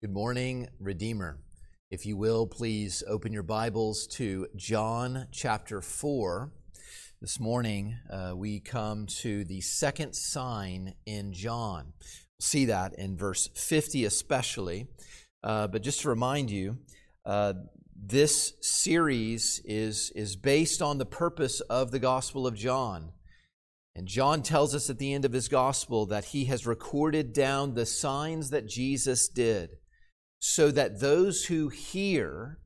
Good morning, Redeemer. If you will, please open your Bibles to John chapter 4. This morning, uh, we come to the second sign in John. See that in verse 50 especially. Uh, but just to remind you, uh, this series is, is based on the purpose of the Gospel of John. And John tells us at the end of his Gospel that he has recorded down the signs that Jesus did so that those who hear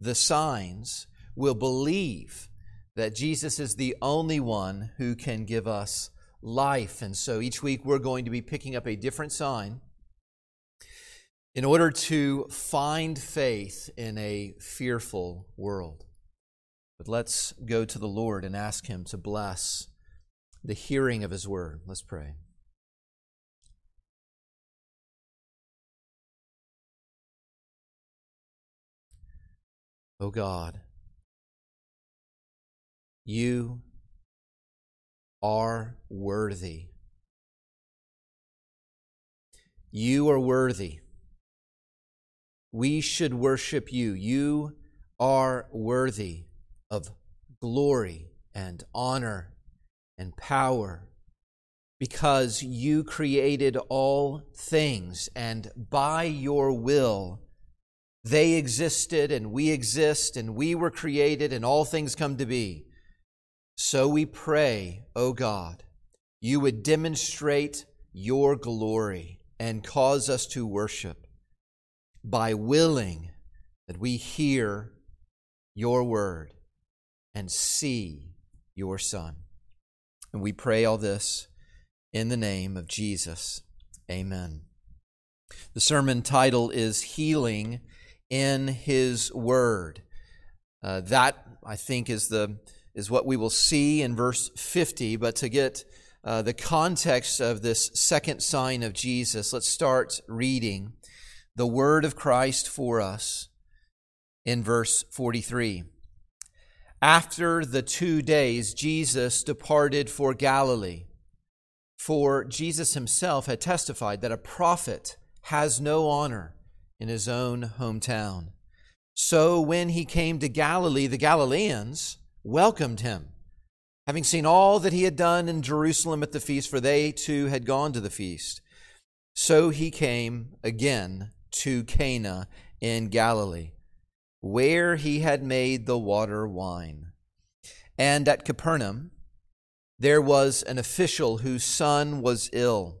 the signs will believe that Jesus is the only one who can give us life. And so each week we're going to be picking up a different sign in order to find faith in a fearful world. But let's go to the Lord and ask Him to bless the hearing of His word. Let's pray. O God, you are worthy. You are worthy. We should worship you. You are worthy of glory and honor and power because you created all things, and by your will, they existed and we exist and we were created and all things come to be. So we pray, O God, you would demonstrate your glory and cause us to worship by willing that we hear your word and see your Son. And we pray all this in the name of Jesus. Amen. The sermon title is Healing in his word. Uh, that, I think, is, the, is what we will see in verse 50. But to get uh, the context of this second sign of Jesus, let's start reading the word of Christ for us in verse 43. After the two days, Jesus departed for Galilee. For Jesus himself had testified that a prophet has no honor in his own hometown. So when he came to Galilee, the Galileans welcomed him, having seen all that he had done in Jerusalem at the feast, for they too had gone to the feast. So he came again to Cana in Galilee, where he had made the water wine. And at Capernaum, there was an official whose son was ill.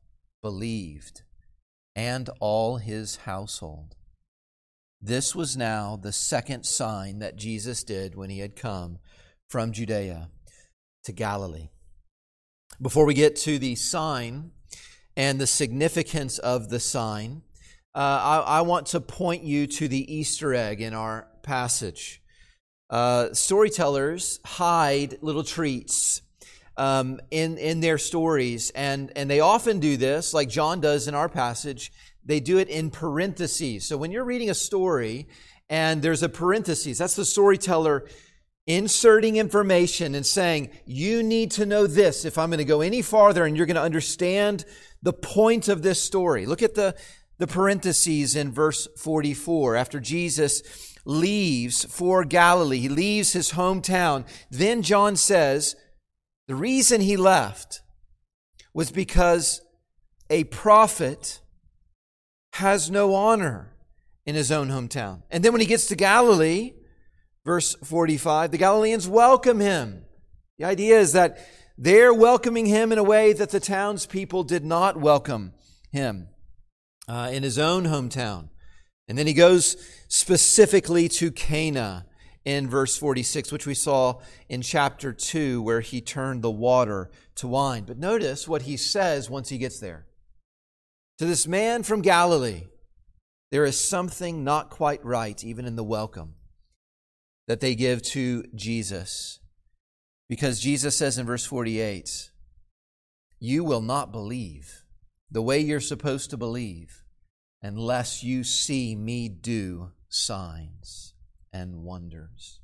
believed, and all his household. This was now the second sign that Jesus did when he had come from Judea to Galilee. Before we get to the sign and the significance of the sign, uh, I, I, want to point you to the Easter egg in our passage. Uh, storytellers hide little treats um, in, in their stories. And, and they often do this, like John does in our passage. They do it in parentheses. So when you're reading a story and there's a parentheses, that's the storyteller inserting information and saying, you need to know this if I'm going to go any farther and you're going to understand the point of this story. Look at the, the parentheses in verse 44. After Jesus leaves for Galilee, he leaves his hometown. Then John says, the reason he left was because a prophet has no honor in his own hometown. And then when he gets to Galilee, verse 45, the Galileans welcome him. The idea is that they're welcoming him in a way that the townspeople did not welcome him uh, in his own hometown. And then he goes specifically to Cana in verse 46, which we saw in chapter 2, where he turned the water to wine. But notice what he says once he gets there. To this man from Galilee, there is something not quite right, even in the welcome that they give to Jesus. Because Jesus says in verse 48, You will not believe the way you're supposed to believe unless you see me do signs and wonders.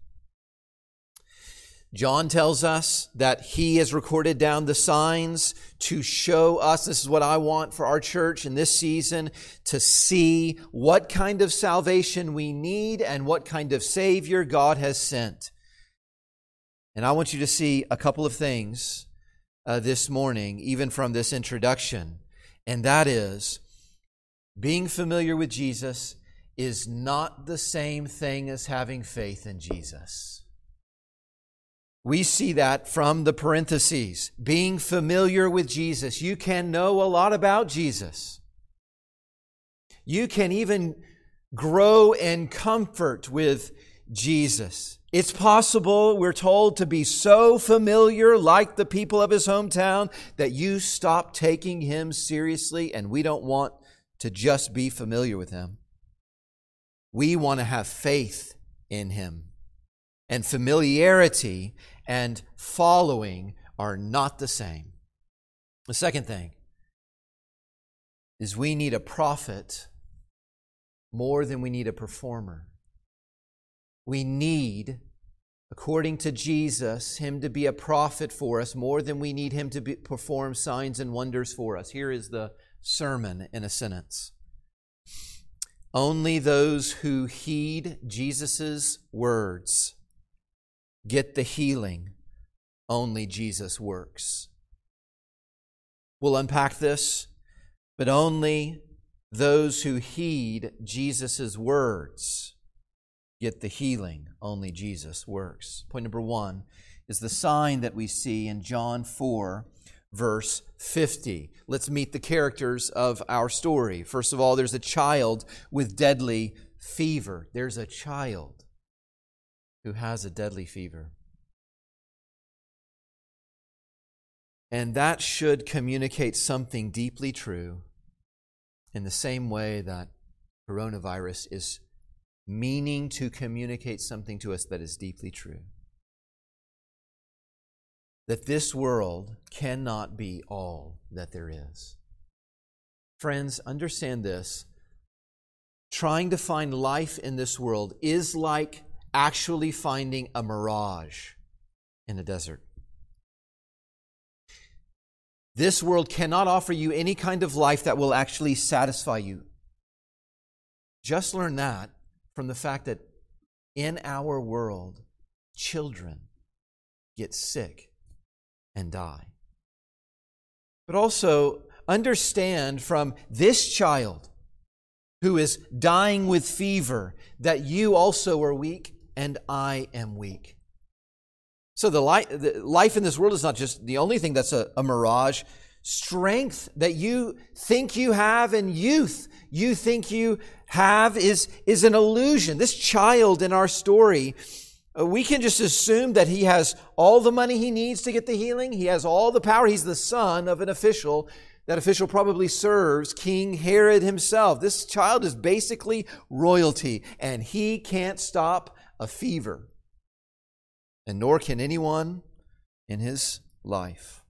John tells us that he has recorded down the signs to show us this is what I want for our church in this season to see what kind of salvation we need and what kind of Savior God has sent. And I want you to see a couple of things uh, this morning, even from this introduction, and that is being familiar with Jesus is not the same thing as having faith in Jesus. We see that from the parentheses. Being familiar with Jesus. You can know a lot about Jesus. You can even grow in comfort with Jesus. It's possible, we're told, to be so familiar, like the people of his hometown, that you stop taking him seriously, and we don't want to just be familiar with him. We want to have faith in him. And familiarity and following are not the same. The second thing is we need a prophet more than we need a performer. We need, according to Jesus, him to be a prophet for us more than we need him to be, perform signs and wonders for us. Here is the sermon in a sentence. Only those who heed Jesus' words get the healing only Jesus works. We'll unpack this, but only those who heed Jesus' words get the healing only Jesus works. Point number one is the sign that we see in John 4 verse 50. Let's meet the characters of our story. First of all, there's a child with deadly fever. There's a child who has a deadly fever. And that should communicate something deeply true in the same way that coronavirus is meaning to communicate something to us that is deeply true that this world cannot be all that there is. Friends, understand this. Trying to find life in this world is like actually finding a mirage in a desert. This world cannot offer you any kind of life that will actually satisfy you. Just learn that from the fact that in our world, children get sick and die. But also understand from this child who is dying with fever that you also are weak and I am weak. So the, li- the life in this world is not just the only thing that's a, a mirage. Strength that you think you have and youth you think you have is, is an illusion. This child in our story Uh, we can just assume that he has all the money he needs to get the healing. He has all the power. He's the son of an official. That official probably serves King Herod himself. This child is basically royalty, and he can't stop a fever. And nor can anyone in his life.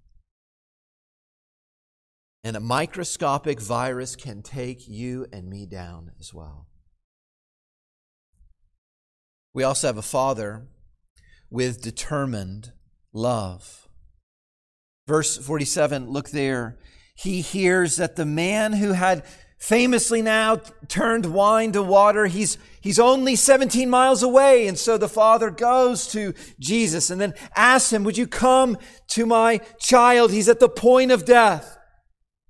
And a microscopic virus can take you and me down as well. We also have a father with determined love. Verse 47, look there. He hears that the man who had famously now turned wine to water, he's, he's only 17 miles away. And so the father goes to Jesus and then asks him, would you come to my child? He's at the point of death.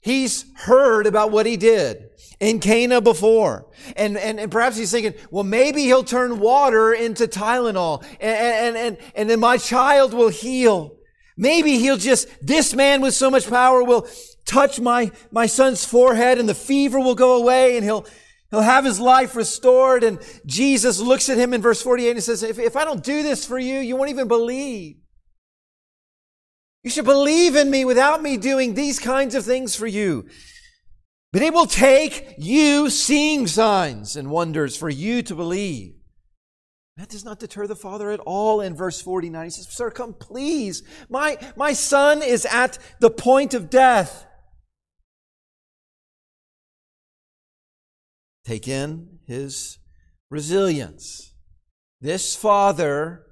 He's heard about what he did. In Cana before. And, and, and perhaps he's thinking, well, maybe he'll turn water into Tylenol and, and, and, and then my child will heal. Maybe he'll just, this man with so much power will touch my, my son's forehead and the fever will go away and he'll, he'll have his life restored. And Jesus looks at him in verse 48 and says, if, if I don't do this for you, you won't even believe. You should believe in me without me doing these kinds of things for you. But it will take you seeing signs and wonders for you to believe. That does not deter the father at all in verse 49. He says, Sir, come please. My, my son is at the point of death. Take in his resilience. This father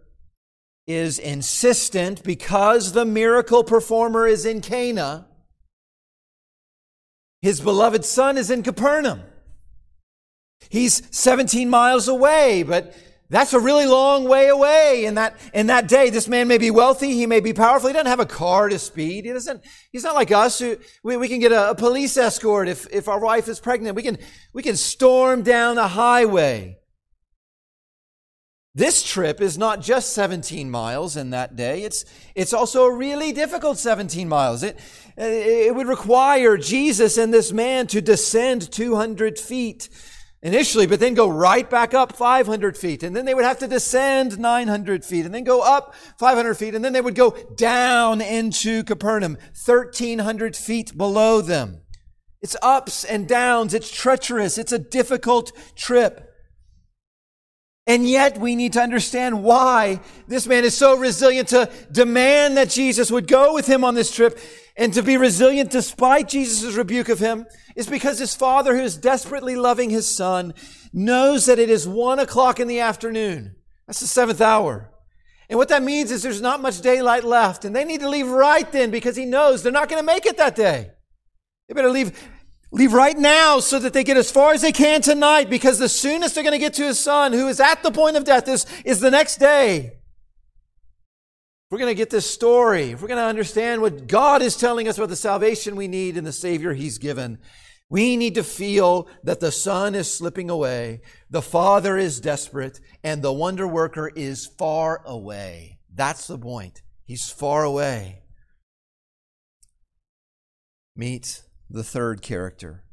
is insistent because the miracle performer is in Cana. His beloved son is in Capernaum. He's 17 miles away, but that's a really long way away in that, in that day. This man may be wealthy. He may be powerful. He doesn't have a car to speed. He doesn't, he's not like us who, we, we can get a, a police escort if, if our wife is pregnant. We can, we can storm down the highway. This trip is not just 17 miles in that day. It's, it's also a really difficult 17 miles. It, it would require Jesus and this man to descend 200 feet initially, but then go right back up 500 feet. And then they would have to descend 900 feet and then go up 500 feet. And then they would go down into Capernaum, 1300 feet below them. It's ups and downs. It's treacherous. It's a difficult trip. And yet we need to understand why this man is so resilient to demand that Jesus would go with him on this trip and to be resilient despite Jesus' rebuke of him is because his father, who is desperately loving his son, knows that it is one o'clock in the afternoon. That's the seventh hour. And what that means is there's not much daylight left, and they need to leave right then because he knows they're not going to make it that day. They better leave, leave right now so that they get as far as they can tonight because the soonest they're going to get to his son, who is at the point of death, is, is the next day. we're going to get this story, if we're going to understand what God is telling us about the salvation we need and the Savior He's given, we need to feel that the Son is slipping away, the Father is desperate, and the wonder worker is far away. That's the point. He's far away. Meet the third character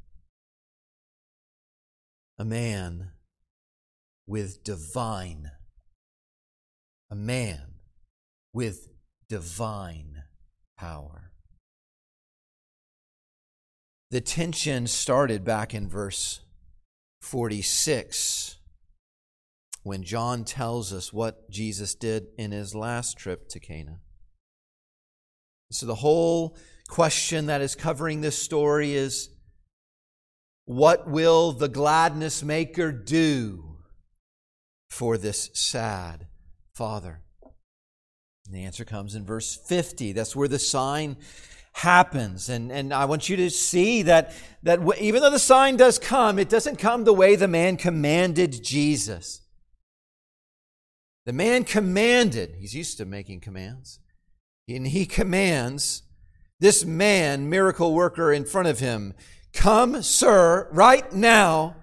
a man with divine, a man with divine power. The tension started back in verse 46 when John tells us what Jesus did in his last trip to Cana. So, the whole question that is covering this story is what will the gladness maker do for this sad father? And the answer comes in verse 50. That's where the sign happens. And, and I want you to see that, that even though the sign does come, it doesn't come the way the man commanded Jesus. The man commanded, he's used to making commands, and he commands this man, miracle worker in front of him, Come, sir, right now.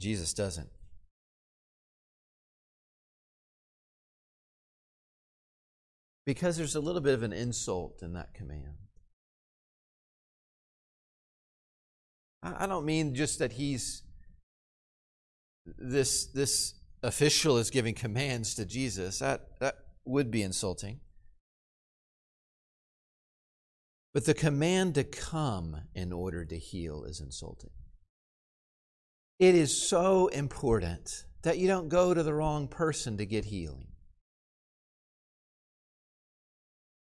Jesus doesn't. because there's a little bit of an insult in that command. I don't mean just that he's this this official is giving commands to Jesus. That that would be insulting. But the command to come in order to heal is insulting. It is so important that you don't go to the wrong person to get healing.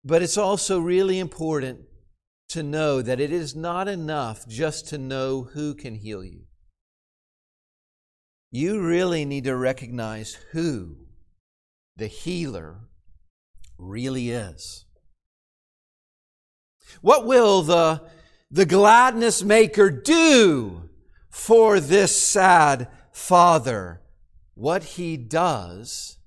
But it's also really important to know that it is not enough just to know who can heal you. You really need to recognize who the healer really is. What will the, the gladness maker do for this sad father? What he does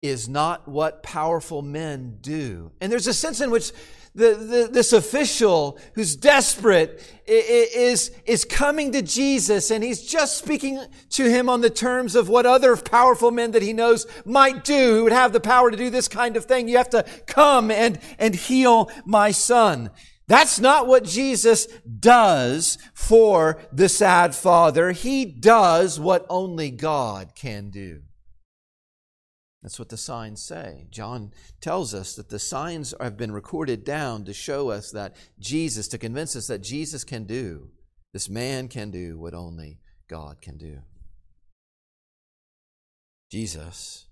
is not what powerful men do. And there's a sense in which the, the, this official who's desperate is, is coming to Jesus and he's just speaking to him on the terms of what other powerful men that he knows might do who would have the power to do this kind of thing. You have to come and, and heal my son. That's not what Jesus does for the sad father. He does what only God can do. That's what the signs say. John tells us that the signs have been recorded down to show us that Jesus, to convince us that Jesus can do, this man can do what only God can do. Jesus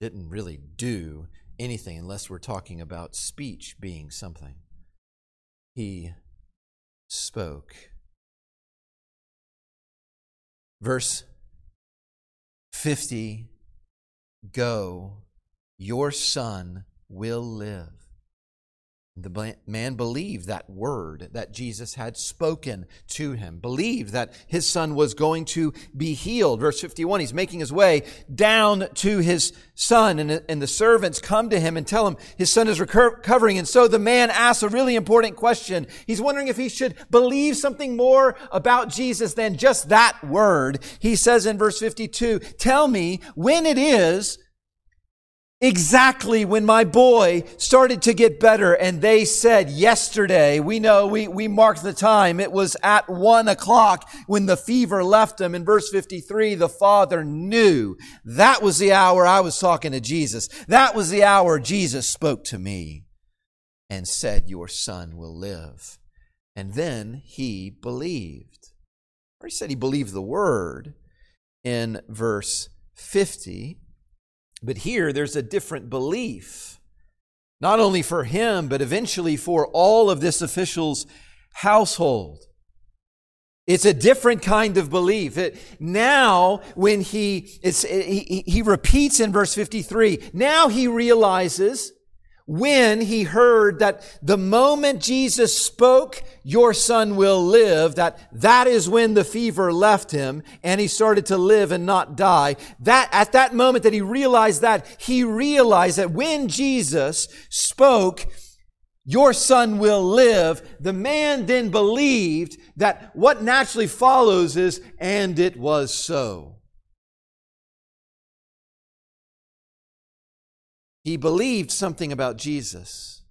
didn't really do anything unless we're talking about speech being something. He spoke. Verse 50 Go, your son will live. The man believed that word that Jesus had spoken to him, believed that his son was going to be healed. Verse 51, he's making his way down to his son, and, and the servants come to him and tell him his son is recovering. And so the man asks a really important question. He's wondering if he should believe something more about Jesus than just that word. He says in verse 52, Tell me when it is exactly when my boy started to get better and they said yesterday we know we, we marked the time. It was at one o'clock when the fever left him in verse 53 the father knew. That was the hour i was talking to jesus. That was the hour jesus spoke to me and said your son will live. And then he believed. Or he said he believed the word in verse 50 but here, there's a different belief, not only for him, but eventually for all of this official's household. It's a different kind of belief. It, now, when he, he, he repeats in verse 53, now he realizes when he heard that the moment Jesus spoke, your son will live, that that is when the fever left him and he started to live and not die. That, at that moment that he realized that, he realized that when Jesus spoke, your son will live, the man then believed that what naturally follows is, and it was so. He believed something about Jesus.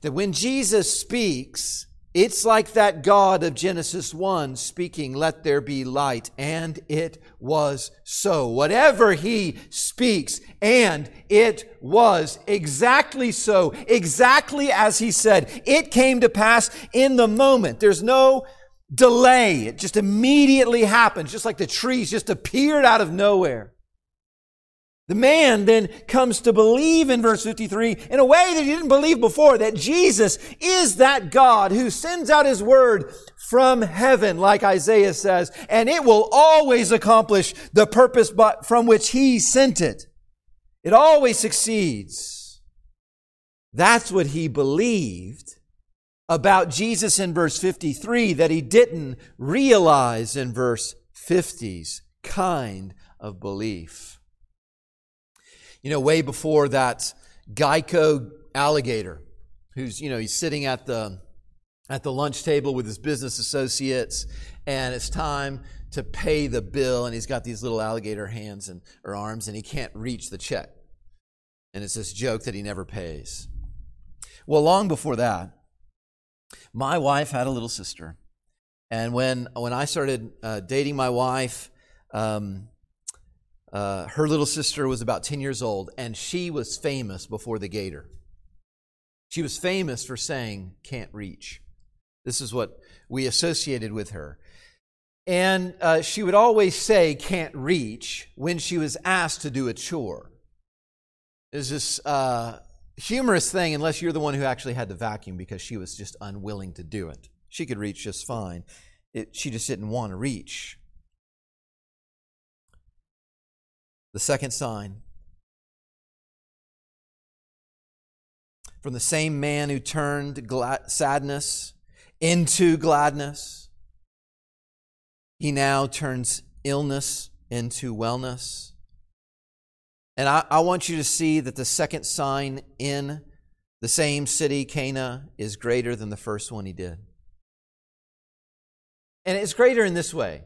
That when Jesus speaks, it's like that God of Genesis 1 speaking, let there be light, and it was so. Whatever he speaks, and it was exactly so, exactly as he said. It came to pass in the moment. There's no delay. It just immediately happens, just like the trees just appeared out of nowhere. The man then comes to believe in verse 53 in a way that he didn't believe before, that Jesus is that God who sends out his word from heaven, like Isaiah says, and it will always accomplish the purpose from which he sent it. It always succeeds. That's what he believed about Jesus in verse 53 that he didn't realize in verse 50's kind of belief. You know, way before that Geico alligator, who's, you know, he's sitting at the, at the lunch table with his business associates, and it's time to pay the bill, and he's got these little alligator hands and or arms, and he can't reach the check. And it's this joke that he never pays. Well, long before that, my wife had a little sister, and when when I started uh, dating my wife, um, uh, her little sister was about 10 years old, and she was famous before the gator. She was famous for saying, can't reach. This is what we associated with her. And uh, she would always say, can't reach, when she was asked to do a chore. It's this uh, humorous thing, unless you're the one who actually had to vacuum, because she was just unwilling to do it. She could reach just fine. It, she just didn't want to reach. The second sign from the same man who turned glad- sadness into gladness, he now turns illness into wellness. And I, I, want you to see that the second sign in The same city, Cana, is greater than the first one he did. And it's greater in this way.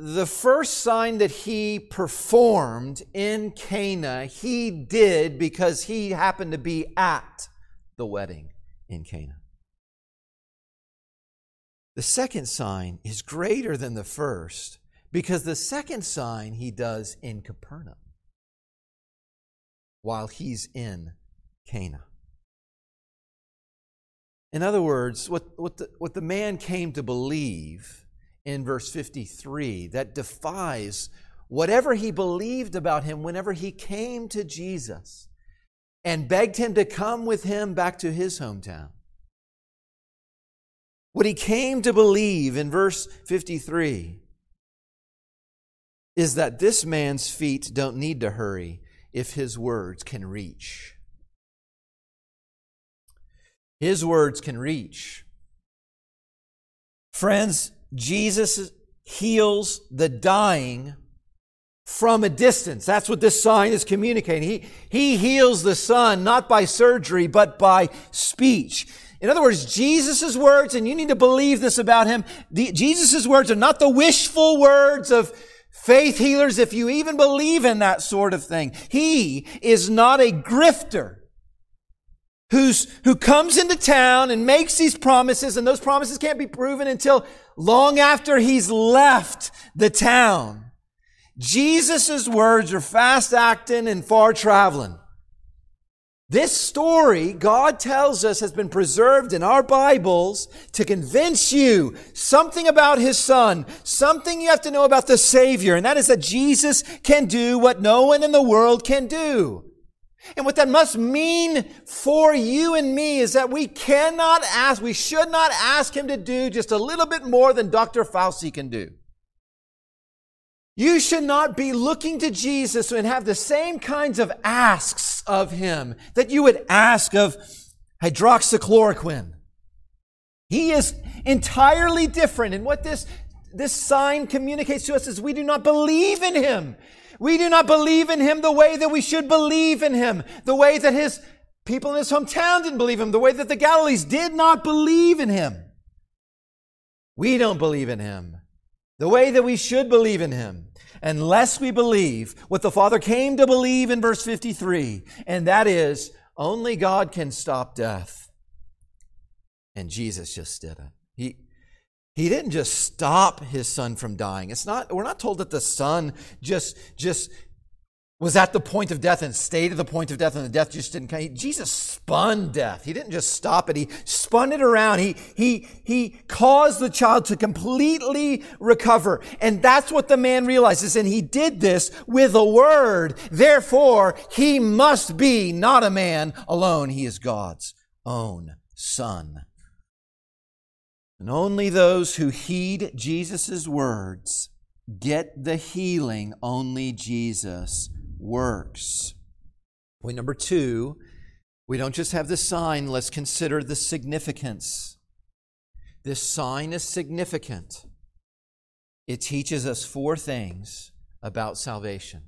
The first sign that he performed in Cana, he did because he happened to be at the wedding in Cana. The second sign is greater than the first because the second sign he does in Capernaum while he's in Cana. In other words, what, what, the, what the man came to believe in verse 53 that defies whatever he believed about him whenever he came to Jesus and begged him to come with him back to his hometown. What he came to believe in verse 53 is that this man's feet don't need to hurry if his words can reach. His words can reach. Friends, Jesus heals the dying from a distance. That's what this sign is communicating. He, he heals the son not by surgery, but by speech. In other words, Jesus' words, and you need to believe this about him, Jesus' words are not the wishful words of faith healers, if you even believe in that sort of thing. He is not a grifter who's, who comes into town and makes these promises, and those promises can't be proven until long after he's left the town. Jesus' words are fast acting and far traveling. This story, God tells us, has been preserved in our Bibles to convince you something about His Son, something you have to know about the Savior, and that is that Jesus can do what no one in the world can do. And what that must mean for you and me is that we cannot ask, we should not ask Him to do just a little bit more than Dr. Fauci can do. You should not be looking to Jesus and have the same kinds of asks of him that you would ask of hydroxychloroquine. He is entirely different. And what this, this sign communicates to us is we do not believe in him. We do not believe in him the way that we should believe in him, the way that his people in his hometown didn't believe him, the way that the Galilees did not believe in him. We don't believe in him the way that we should believe in him unless we believe what the Father came to believe in verse 53, and that is only God can stop death. And Jesus just did it. He, didn't just stop his son from dying. It's not, we're not told that the son just, just was at the point of death and stayed at the point of death and the death just didn't come. Jesus spun death. He didn't just stop it. He spun it around. He, he, he caused the child to completely recover. And that's what the man realizes. And he did this with a word. Therefore, he must be not a man alone. He is God's own son. And only those who heed Jesus' words get the healing only Jesus works. Point number two, we don't just have the sign, let's consider the significance. This sign is significant. It teaches us four things about salvation.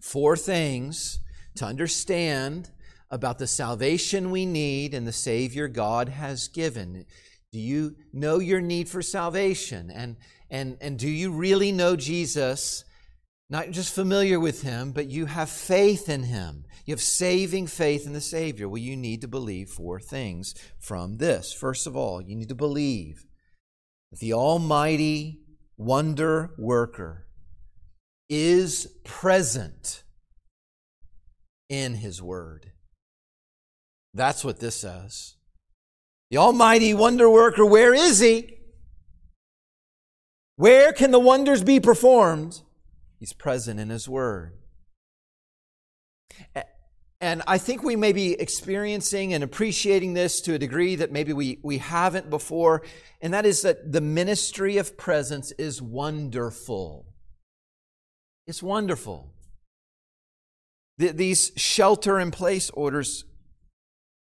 Four things to understand about the salvation we need and the Savior God has given. Do you know your need for salvation? And, and, and do you really know Jesus not just familiar with him, but you have faith in him. You have saving faith in the Savior. Well, you need to believe four things from this. First of all, you need to believe that the Almighty Wonder Worker is present in His Word. That's what this says. The Almighty Wonder Worker, where is He? Where can the wonders be performed? He's present in His Word. And I think we may be experiencing and appreciating this to a degree that maybe we, we haven't before, and that is that the ministry of presence is wonderful. It's wonderful. these shelter in place orders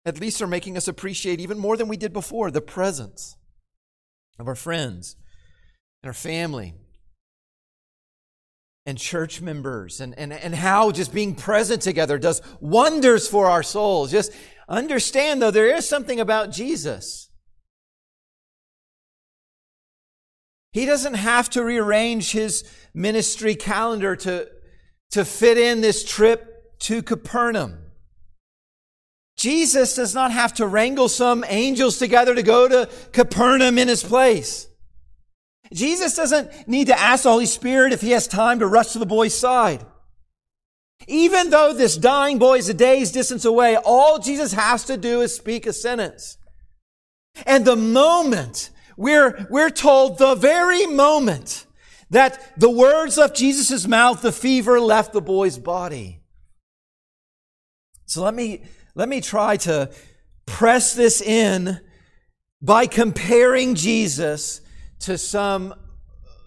at least are making us appreciate even more than we did before the presence of our friends and our family and church members and, and, and how just being present together does wonders for our souls. Just understand though, there is something about Jesus. He doesn't have to rearrange his ministry calendar to, to fit in this trip to Capernaum. Jesus does not have to wrangle some angels together to go to Capernaum in his place. Jesus doesn't need to ask the Holy Spirit if he has time to rush to the boy's side. Even though this dying boy is a day's distance away, all Jesus has to do is speak a sentence. And the moment we're, we're told the very moment that the words left Jesus' mouth, the fever left the boy's body. So let me, let me try to press this in by comparing Jesus to some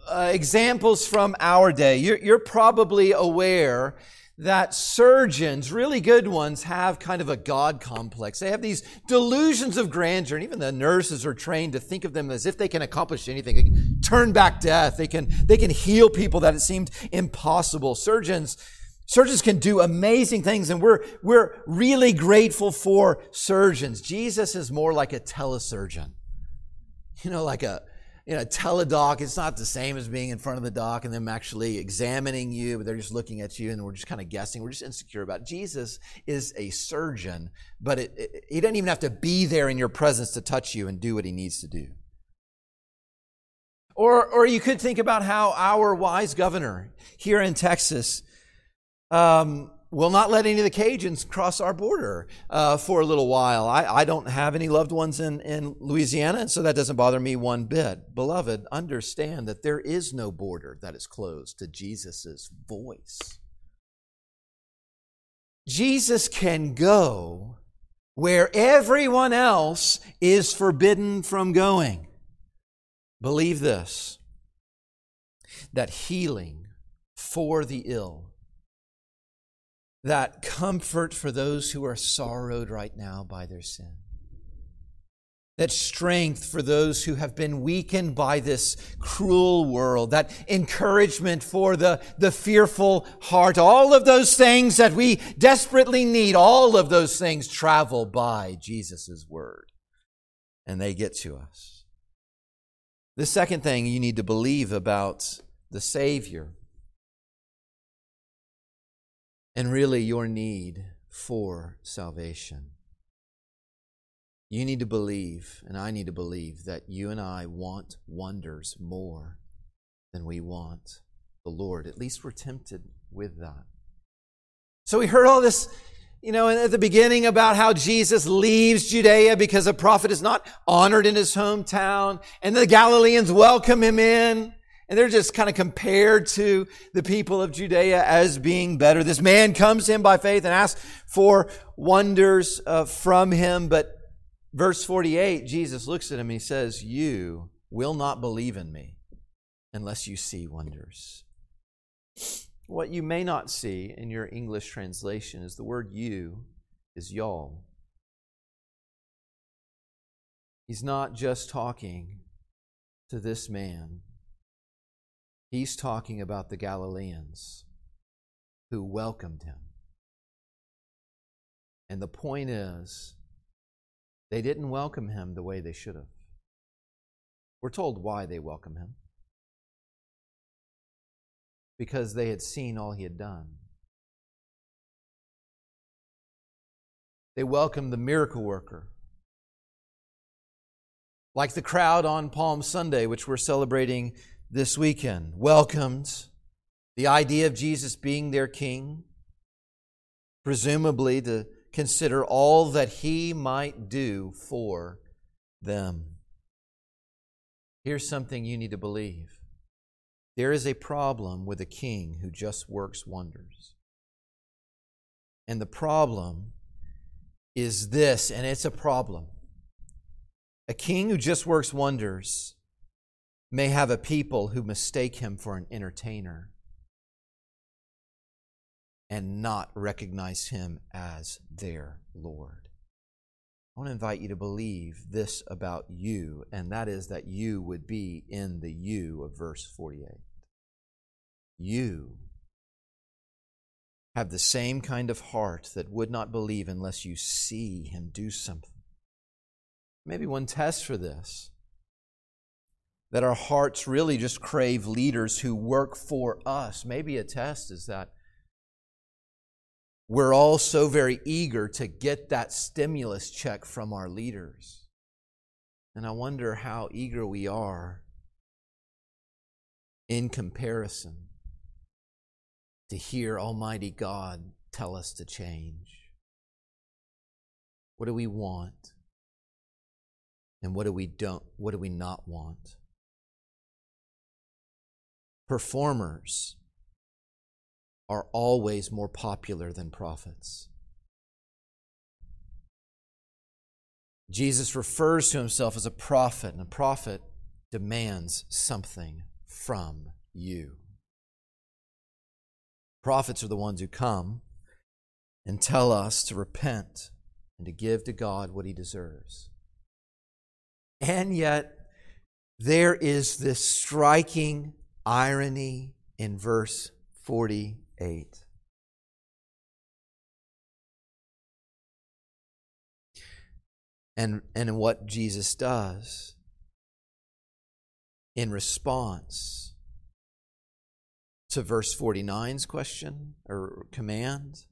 uh, examples from our day. You're, you're probably aware that surgeons, really good ones, have kind of a God complex. They have these delusions of grandeur, and even the nurses are trained to think of them as if they can accomplish anything. They can turn back death. They can, they can heal people that it seemed impossible. Surgeons, surgeons can do amazing things, and we're, we're really grateful for surgeons. Jesus is more like a telesurgeon. You know, like a, you know, teledoc, it's not the same as being in front of the doc and them actually examining you, but they're just looking at you and we're just kind of guessing. We're just insecure about it. Jesus is a surgeon, but it, it, he doesn't even have to be there in your presence to touch you and do what he needs to do. Or, or you could think about how our wise governor here in Texas um, will not let any of the Cajuns cross our border uh, for a little while. I, I don't have any loved ones in, in Louisiana, and so that doesn't bother me one bit. Beloved, understand that there is no border that is closed to Jesus' voice. Jesus can go where everyone else is forbidden from going. Believe this that healing for the ill that comfort for those who are sorrowed right now by their sin. That strength for those who have been weakened by this cruel world. That encouragement for the, the fearful heart. All of those things that we desperately need, all of those things travel by Jesus' word. And they get to us. The second thing you need to believe about the Savior and really your need for salvation. You need to believe, and I need to believe, that you and I want wonders more than we want the Lord. At least we're tempted with that. So we heard all this, you know, at the beginning about how Jesus leaves Judea because a prophet is not honored in his hometown, and the Galileans welcome him in. And they're just kind of compared to the people of Judea as being better. This man comes to him by faith and asks for wonders uh, from him. But verse 48, Jesus looks at him and he says, You will not believe in me unless you see wonders. What you may not see in your English translation is the word you is y'all. He's not just talking to this man He's talking about the Galileans who welcomed him. And the point is, they didn't welcome him the way they should have. We're told why they welcome him. Because they had seen all he had done. They welcomed the miracle worker. Like the crowd on Palm Sunday, which we're celebrating this weekend welcomed the idea of Jesus being their king, presumably to consider all that he might do for them. Here's something you need to believe there is a problem with a king who just works wonders. And the problem is this, and it's a problem. A king who just works wonders may have a people who mistake him for an entertainer and not recognize him as their Lord. I want to invite you to believe this about you, and that is that you would be in the you of verse 48. You have the same kind of heart that would not believe unless you see him do something. Maybe one test for this that our hearts really just crave leaders who work for us. Maybe a test is that we're all so very eager to get that stimulus check from our leaders. And I wonder how eager we are in comparison to hear Almighty God tell us to change. What do we want? And what do we don't what do we not want? Performers are always more popular than prophets. Jesus refers to himself as a prophet, and a prophet demands something from you. Prophets are the ones who come and tell us to repent and to give to God what he deserves. And yet, there is this striking irony in verse 48. And, and what Jesus does in response to verse 49's question or command,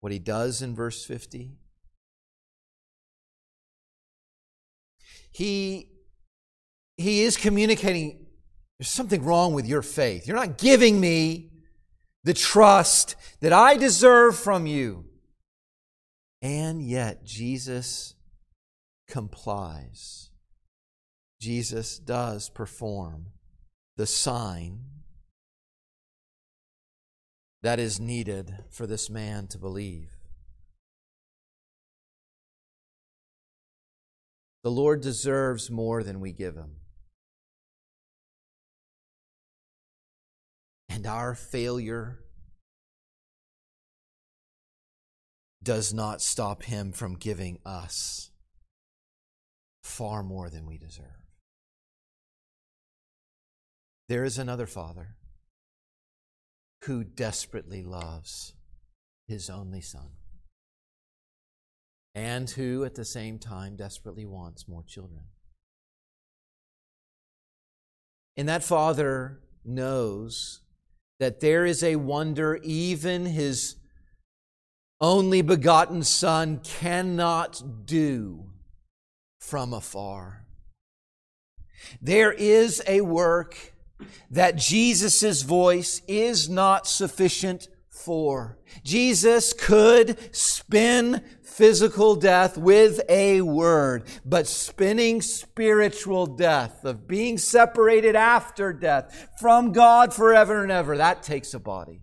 what he does in verse 50. He, he is communicating there's something wrong with your faith. You're not giving me the trust that I deserve from you. And yet, Jesus complies. Jesus does perform the sign that is needed for this man to believe. The Lord deserves more than we give him. And our failure does not stop him from giving us far more than we deserve. There is another Father who desperately loves his only Son and who at the same time desperately wants more children. And that Father knows that there is a wonder even his only begotten Son cannot do from afar. There is a work that Jesus' voice is not sufficient for. Jesus could spin physical death with a word, but spinning spiritual death, of being separated after death from God forever and ever, that takes a body.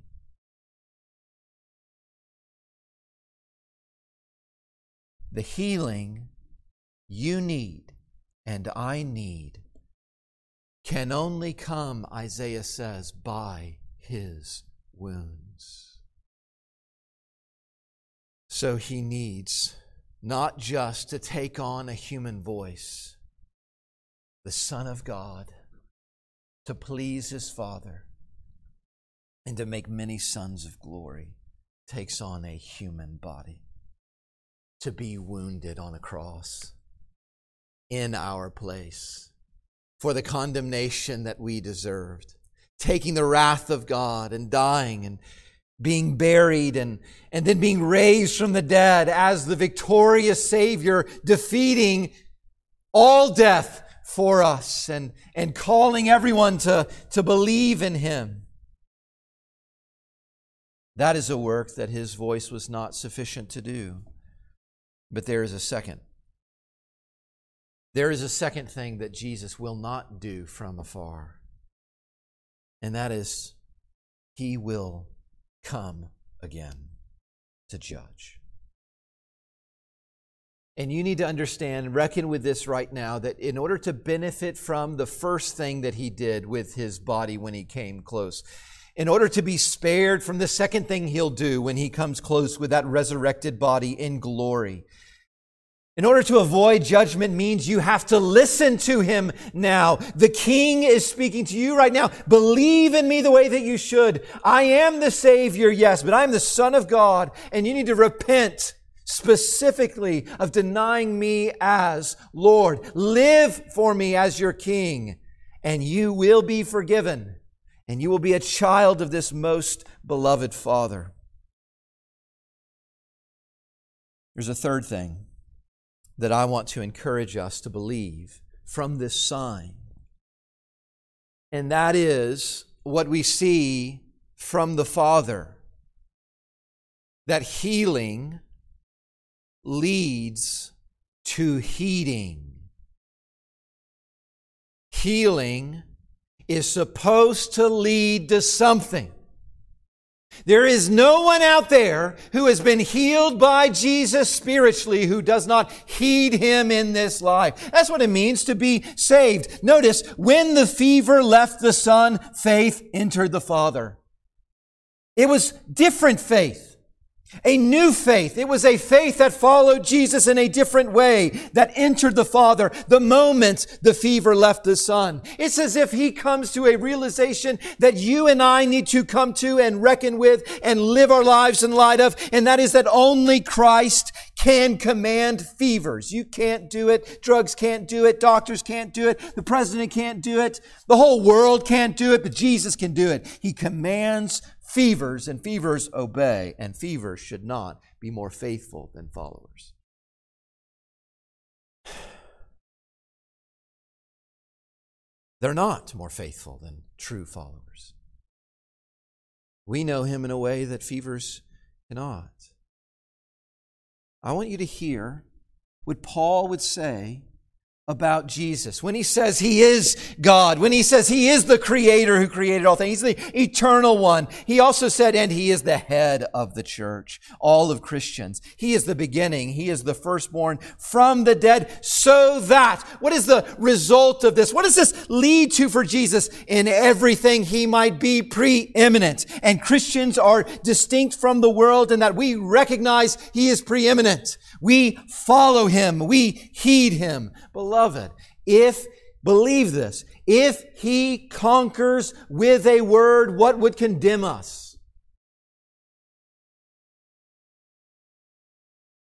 The healing you need and I need can only come, Isaiah says, by his wounds. So he needs not just to take on a human voice, the Son of God, to please his Father and to make many sons of glory, takes on a human body to be wounded on a cross in our place for the condemnation that we deserved, taking the wrath of God and dying and being buried and, and then being raised from the dead as the victorious Savior, defeating all death for us and, and calling everyone to, to believe in Him. That is a work that His voice was not sufficient to do. But there is a second. There is a second thing that Jesus will not do from afar, and that is He will come again to judge. And you need to understand, reckon with this right now, that in order to benefit from the first thing that he did with his body when he came close, in order to be spared from the second thing he'll do when he comes close with that resurrected body in glory, In order to avoid judgment means you have to listen to him now. The king is speaking to you right now. Believe in me the way that you should. I am the savior, yes, but I'm the son of God and you need to repent specifically of denying me as Lord. Live for me as your king and you will be forgiven and you will be a child of this most beloved father. There's a third thing that I want to encourage us to believe from this sign. And that is what we see from the Father that healing leads to heeding. Healing is supposed to lead to something. There is no one out there who has been healed by Jesus spiritually who does not heed him in this life. That's what it means to be saved. Notice, when the fever left the son, faith entered the father. It was different faith. A new faith. It was a faith that followed Jesus in a different way, that entered the Father the moment the fever left the Son. It's as if He comes to a realization that you and I need to come to and reckon with and live our lives in light of, and that is that only Christ can command fevers. You can't do it. Drugs can't do it. Doctors can't do it. The president can't do it. The whole world can't do it, but Jesus can do it. He commands fevers, and fevers obey, and fevers should not be more faithful than followers. They're not more faithful than true followers. We know him in a way that fevers cannot. I want you to hear what Paul would say about Jesus. When he says he is God, when he says he is the creator who created all things, he's the eternal one. He also said, and he is the head of the church, all of Christians. He is the beginning. He is the firstborn from the dead so that, what is the result of this? What does this lead to for Jesus? In everything he might be preeminent. And Christians are distinct from the world in that we recognize he is preeminent. We follow him. We heed him. Beloved, if, believe this, if he conquers with a word, what would condemn us?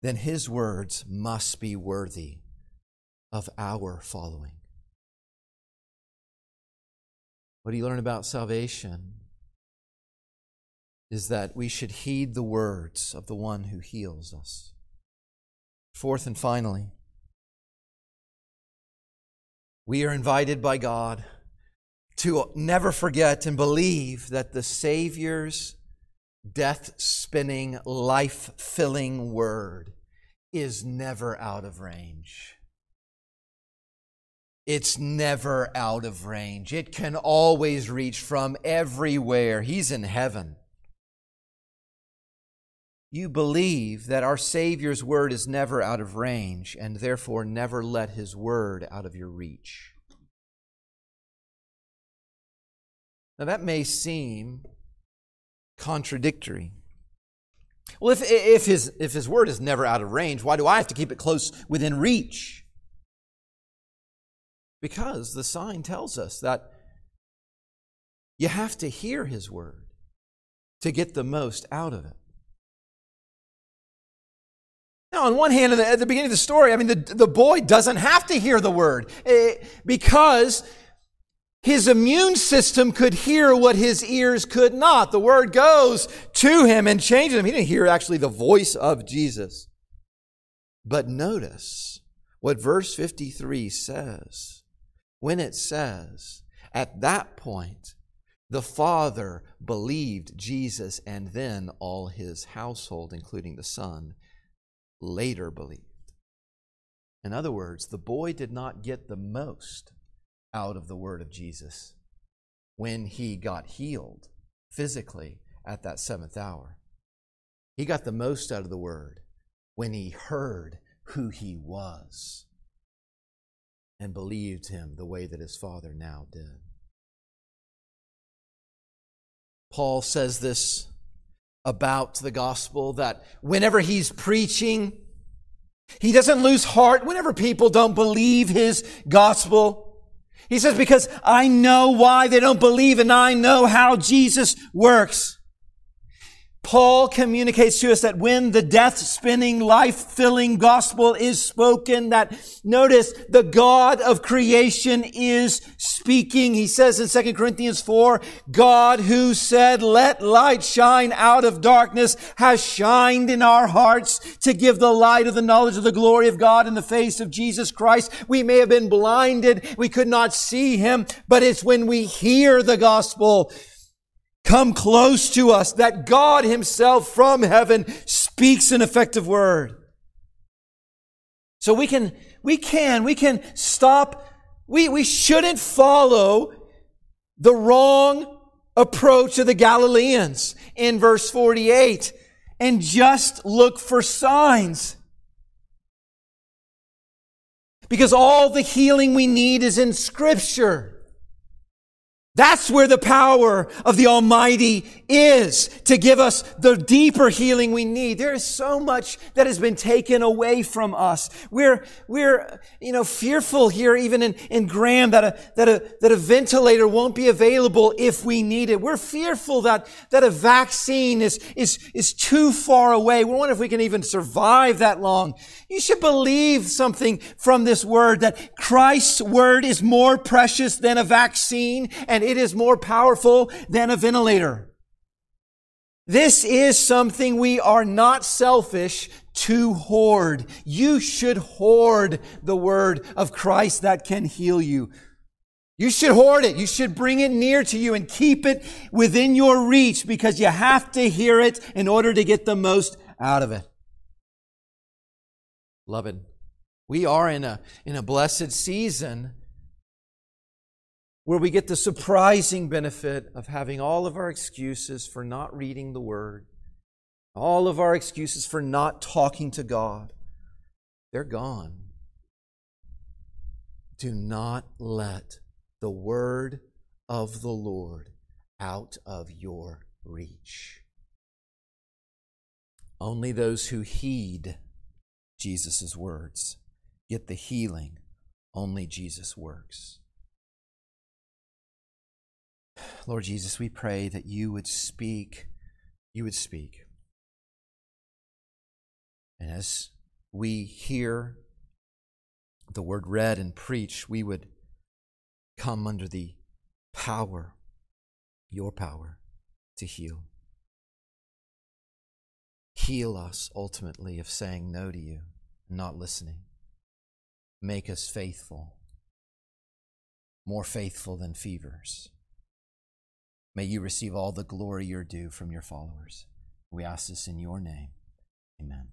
Then his words must be worthy of our following. What do you learn about salvation? Is that we should heed the words of the one who heals us. Fourth and finally, we are invited by God to never forget and believe that the Savior's death spinning, life filling word is never out of range. It's never out of range. It can always reach from everywhere. He's in heaven you believe that our Savior's word is never out of range and therefore never let his word out of your reach. Now, that may seem contradictory. Well, if, if, his, if his word is never out of range, why do I have to keep it close within reach? Because the sign tells us that you have to hear his word to get the most out of it. Now, on one hand, at the beginning of the story, I mean, the, the boy doesn't have to hear the word eh, because his immune system could hear what his ears could not. The word goes to him and changes him. He didn't hear actually the voice of Jesus. But notice what verse 53 says. When it says, at that point, the father believed Jesus and then all his household, including the son, later believed. In other words, the boy did not get the most out of the word of Jesus when he got healed physically at that seventh hour. He got the most out of the word when he heard who he was and believed him the way that his father now did. Paul says this about the gospel that whenever he's preaching, He doesn't lose heart whenever people don't believe his gospel. He says, because I know why they don't believe and I know how Jesus works. Paul communicates to us that when the death spinning, life filling gospel is spoken, that notice the God of creation is speaking. He says in 2 Corinthians 4, God who said, let light shine out of darkness has shined in our hearts to give the light of the knowledge of the glory of God in the face of Jesus Christ. We may have been blinded. We could not see him, but it's when we hear the gospel come close to us, that God himself from heaven speaks an effective word. So we can, we can, we can stop. We, we shouldn't follow the wrong approach of the Galileans in verse 48 and just look for signs. Because all the healing we need is in scripture. That's where the power of the Almighty is to give us the deeper healing we need. There is so much that has been taken away from us. We're, we're, you know, fearful here, even in, in Graham, that a, that a, that a ventilator won't be available if we need it. We're fearful that, that a vaccine is, is, is too far away. We wonder if we can even survive that long. You should believe something from this word that Christ's word is more precious than a vaccine and it is more powerful than a ventilator. This is something we are not selfish to hoard. You should hoard the word of Christ that can heal you. You should hoard it. You should bring it near to you and keep it within your reach because you have to hear it in order to get the most out of it. Beloved, we are in a, in a blessed season where we get the surprising benefit of having all of our excuses for not reading the Word, all of our excuses for not talking to God, they're gone. Do not let the Word of the Lord out of your reach. Only those who heed Jesus' words get the healing only Jesus works. Lord Jesus, we pray that you would speak, you would speak. And as we hear the word read and preached, we would come under the power, your power, to heal. Heal us ultimately of saying no to you and not listening. Make us faithful, more faithful than fevers. May you receive all the glory you're due from your followers. We ask this in your name. Amen.